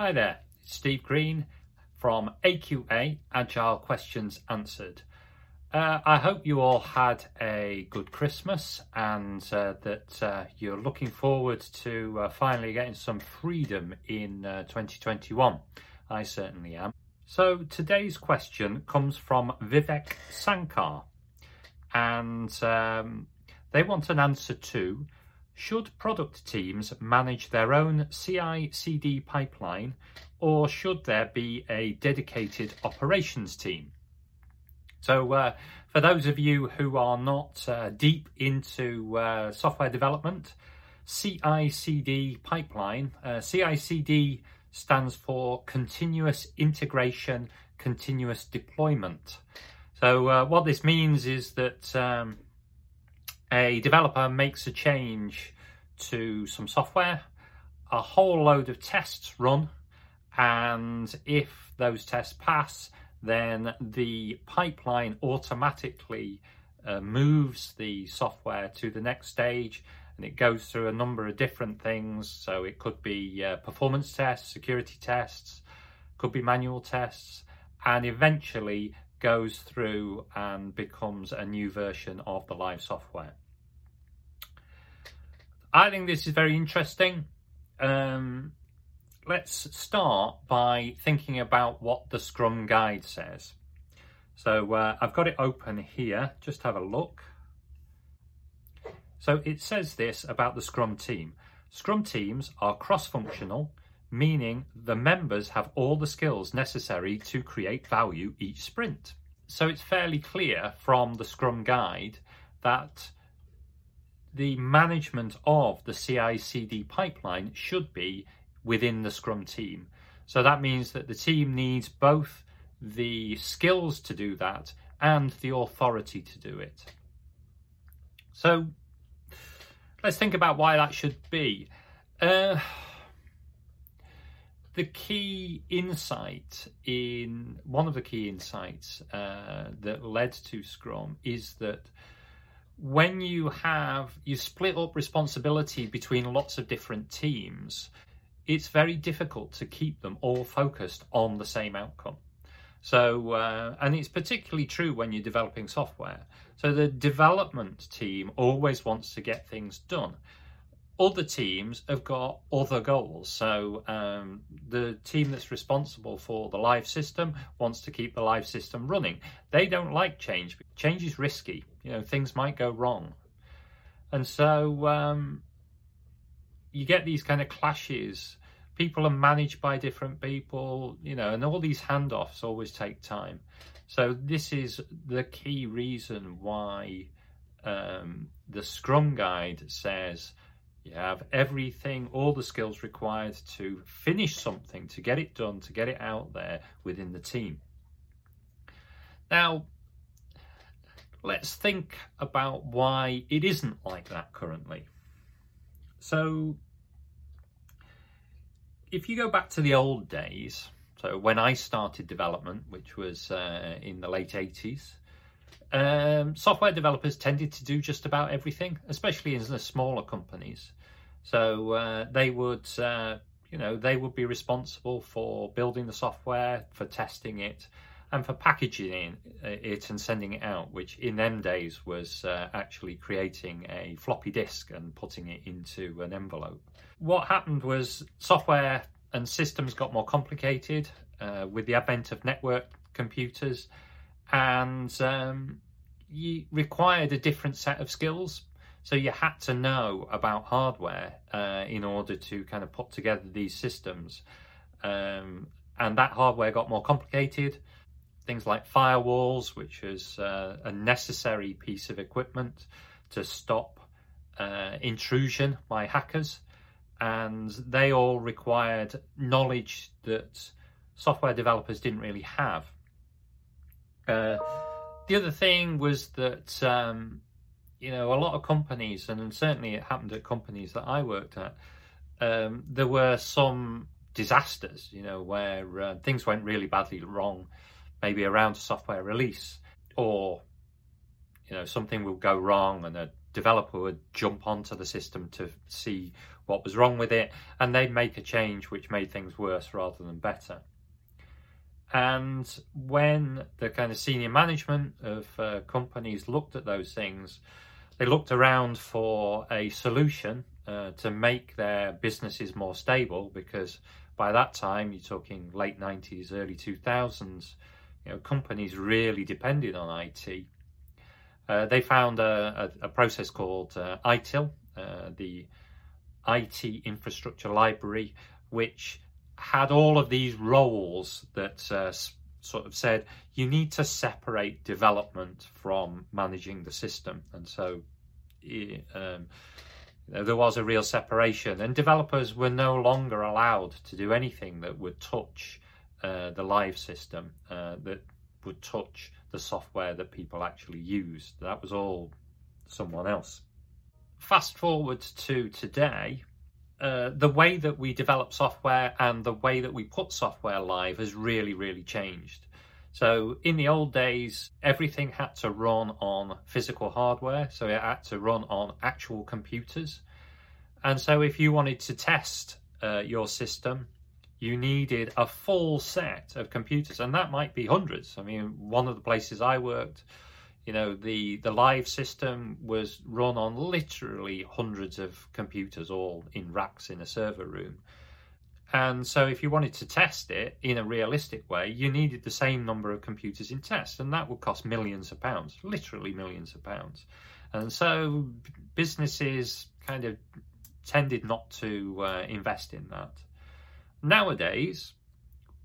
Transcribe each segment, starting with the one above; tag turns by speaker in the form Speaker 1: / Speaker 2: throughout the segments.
Speaker 1: Hi there, it's Steve Green from AQA Agile Questions Answered. Uh, I hope you all had a good Christmas and uh, that uh, you're looking forward to uh, finally getting some freedom in uh, 2021. I certainly am. So today's question comes from Vivek Sankar and um, they want an answer to should product teams manage their own CI CD pipeline or should there be a dedicated operations team? So, uh, for those of you who are not uh, deep into uh, software development, CI CD pipeline, uh, CI CD stands for continuous integration, continuous deployment. So, uh, what this means is that um, a developer makes a change to some software, a whole load of tests run, and if those tests pass, then the pipeline automatically uh, moves the software to the next stage and it goes through a number of different things. So it could be uh, performance tests, security tests, could be manual tests, and eventually goes through and becomes a new version of the live software. I think this is very interesting. Um, let's start by thinking about what the Scrum Guide says. So uh, I've got it open here, just have a look. So it says this about the Scrum team. Scrum teams are cross-functional, meaning the members have all the skills necessary to create value each sprint. So it's fairly clear from the Scrum Guide that the management of the CI CD pipeline should be within the Scrum team. So that means that the team needs both the skills to do that and the authority to do it. So let's think about why that should be. Uh, the key insight in one of the key insights uh, that led to Scrum is that when you have you split up responsibility between lots of different teams, it's very difficult to keep them all focused on the same outcome. So, uh, and it's particularly true when you're developing software. So the development team always wants to get things done other teams have got other goals. So um, the team that's responsible for the live system wants to keep the live system running. They don't like change. Change is risky. You know, things might go wrong. And so um, you get these kind of clashes. People are managed by different people, you know, and all these handoffs always take time. So this is the key reason why um, the Scrum Guide says you have everything, all the skills required to finish something, to get it done, to get it out there within the team. Now, let's think about why it isn't like that currently. So, if you go back to the old days, so when I started development, which was uh, in the late 80s, um, software developers tended to do just about everything, especially in the smaller companies. So uh, they would, uh, you know, they would be responsible for building the software, for testing it, and for packaging it and sending it out, which in them days was uh, actually creating a floppy disk and putting it into an envelope. What happened was software and systems got more complicated uh, with the advent of network computers and um, you required a different set of skills. So you had to know about hardware uh, in order to kind of put together these systems. Um, and that hardware got more complicated. Things like firewalls, which is uh, a necessary piece of equipment to stop uh, intrusion by hackers. And they all required knowledge that software developers didn't really have. Uh, the other thing was that um, you know a lot of companies, and certainly it happened at companies that I worked at. Um, there were some disasters, you know, where uh, things went really badly wrong, maybe around a software release, or you know something will go wrong and a developer would jump onto the system to see what was wrong with it, and they'd make a change which made things worse rather than better. And when the kind of senior management of uh, companies looked at those things, they looked around for a solution uh, to make their businesses more stable because by that time, you're talking late 90s, early 2000s, you know, companies really depended on IT. Uh, they found a, a, a process called uh, ITIL, uh, the IT Infrastructure Library, which had all of these roles that uh, sort of said you need to separate development from managing the system. And so um, there was a real separation, and developers were no longer allowed to do anything that would touch uh, the live system, uh, that would touch the software that people actually used. That was all someone else. Fast forward to today, uh, the way that we develop software and the way that we put software live has really, really changed. So in the old days, everything had to run on physical hardware, so it had to run on actual computers. And so if you wanted to test uh, your system, you needed a full set of computers, and that might be hundreds. I mean, one of the places I worked, you know, the, the live system was run on literally hundreds of computers, all in racks in a server room. And so, if you wanted to test it in a realistic way, you needed the same number of computers in test, and that would cost millions of pounds, literally millions of pounds. And so, businesses kind of tended not to uh, invest in that. Nowadays,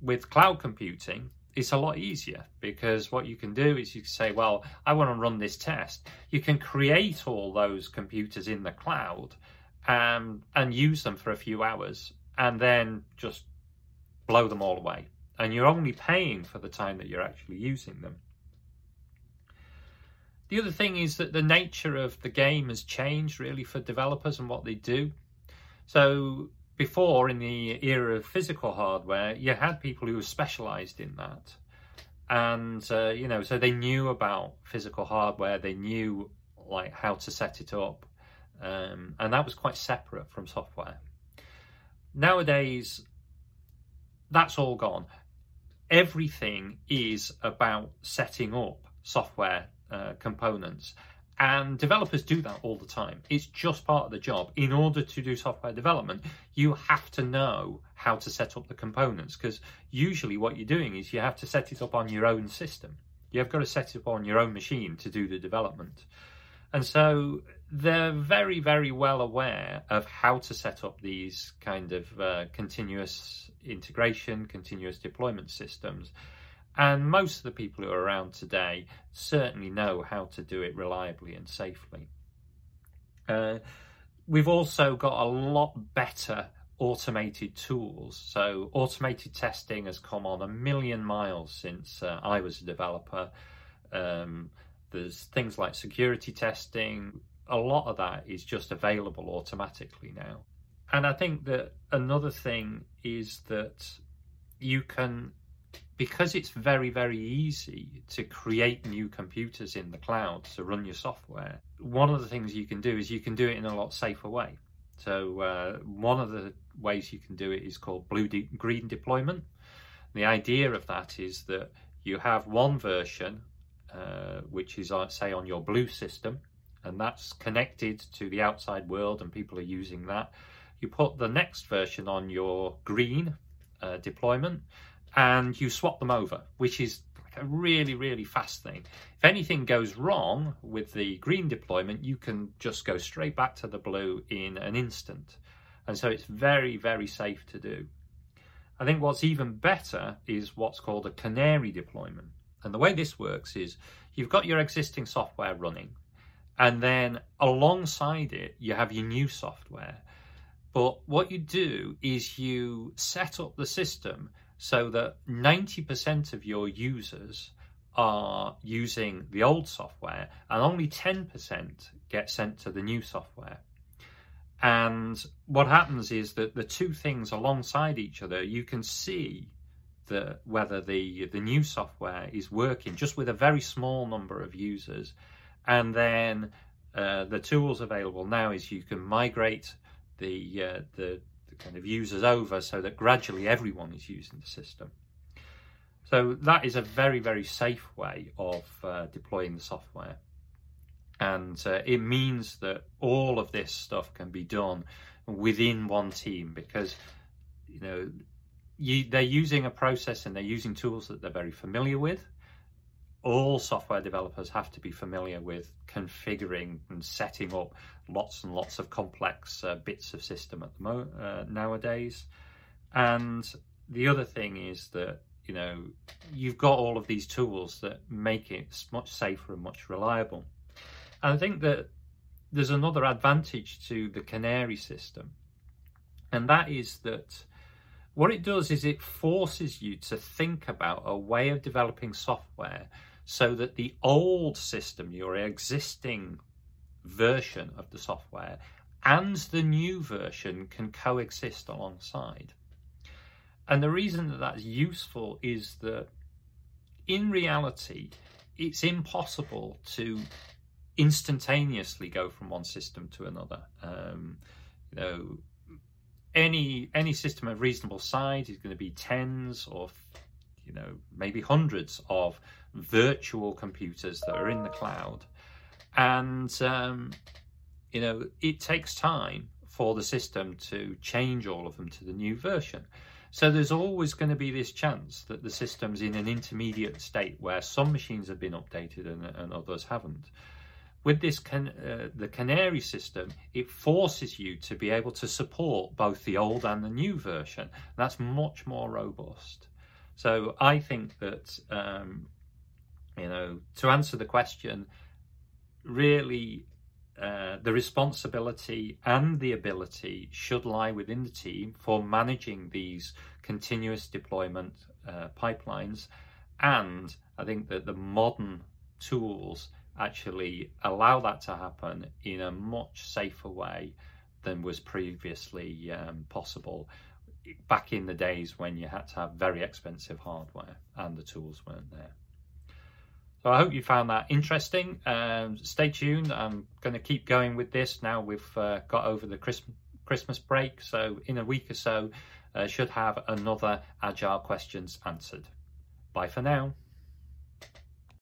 Speaker 1: with cloud computing, it's a lot easier because what you can do is you can say, well, I want to run this test. You can create all those computers in the cloud um, and use them for a few hours and then just blow them all away. And you're only paying for the time that you're actually using them. The other thing is that the nature of the game has changed really for developers and what they do. So before, in the era of physical hardware, you had people who were specialized in that. And, uh, you know, so they knew about physical hardware, they knew like how to set it up. Um, and that was quite separate from software. Nowadays, that's all gone. Everything is about setting up software uh, components. And developers do that all the time. It's just part of the job. In order to do software development, you have to know how to set up the components because usually what you're doing is you have to set it up on your own system. You've got to set it up on your own machine to do the development. And so they're very, very well aware of how to set up these kind of uh, continuous integration, continuous deployment systems. And most of the people who are around today certainly know how to do it reliably and safely. Uh, we've also got a lot better automated tools. So, automated testing has come on a million miles since uh, I was a developer. Um, there's things like security testing. A lot of that is just available automatically now. And I think that another thing is that you can, because it's very, very easy to create new computers in the cloud to run your software, one of the things you can do is you can do it in a lot safer way. So, uh, one of the ways you can do it is called blue de- green deployment. The idea of that is that you have one version uh, which is, uh, say, on your blue system, and that's connected to the outside world, and people are using that. You put the next version on your green uh, deployment, and you swap them over, which is a really, really fast thing. If anything goes wrong with the green deployment, you can just go straight back to the blue in an instant. And so it's very, very safe to do. I think what's even better is what's called a canary deployment. And the way this works is you've got your existing software running, and then alongside it, you have your new software. But what you do is you set up the system so that 90% of your users are using the old software and only 10% get sent to the new software. And what happens is that the two things alongside each other, you can see the, whether the, the new software is working just with a very small number of users. And then uh, the tools available now is you can migrate the, uh, the kind of users over so that gradually everyone is using the system. So that is a very, very safe way of uh, deploying the software. And uh, it means that all of this stuff can be done within one team because, you know, you, they're using a process and they're using tools that they're very familiar with. All software developers have to be familiar with configuring and setting up lots and lots of complex uh, bits of system at the mo- uh, nowadays. And the other thing is that you know you've got all of these tools that make it much safer and much reliable. And I think that there's another advantage to the Canary system, and that is that what it does is it forces you to think about a way of developing software so that the old system, your existing version of the software, and the new version can coexist alongside. And the reason that that's useful is that in reality, it's impossible to instantaneously go from one system to another. Um, you know, any any system of reasonable size is going to be tens or you know maybe hundreds of virtual computers that are in the cloud and um, you know it takes time for the system to change all of them to the new version so there's always going to be this chance that the system's in an intermediate state where some machines have been updated and, and others haven't with this can, uh, the Canary system, it forces you to be able to support both the old and the new version. That's much more robust. So I think that um, you know to answer the question, really. Uh, the responsibility and the ability should lie within the team for managing these continuous deployment uh, pipelines. And I think that the modern tools actually allow that to happen in a much safer way than was previously um, possible back in the days when you had to have very expensive hardware and the tools weren't there. So I hope you found that interesting. Um, stay tuned. I'm going to keep going with this now we've uh, got over the Christmas Christmas break. So in a week or so, uh, should have another Agile questions answered. Bye for now.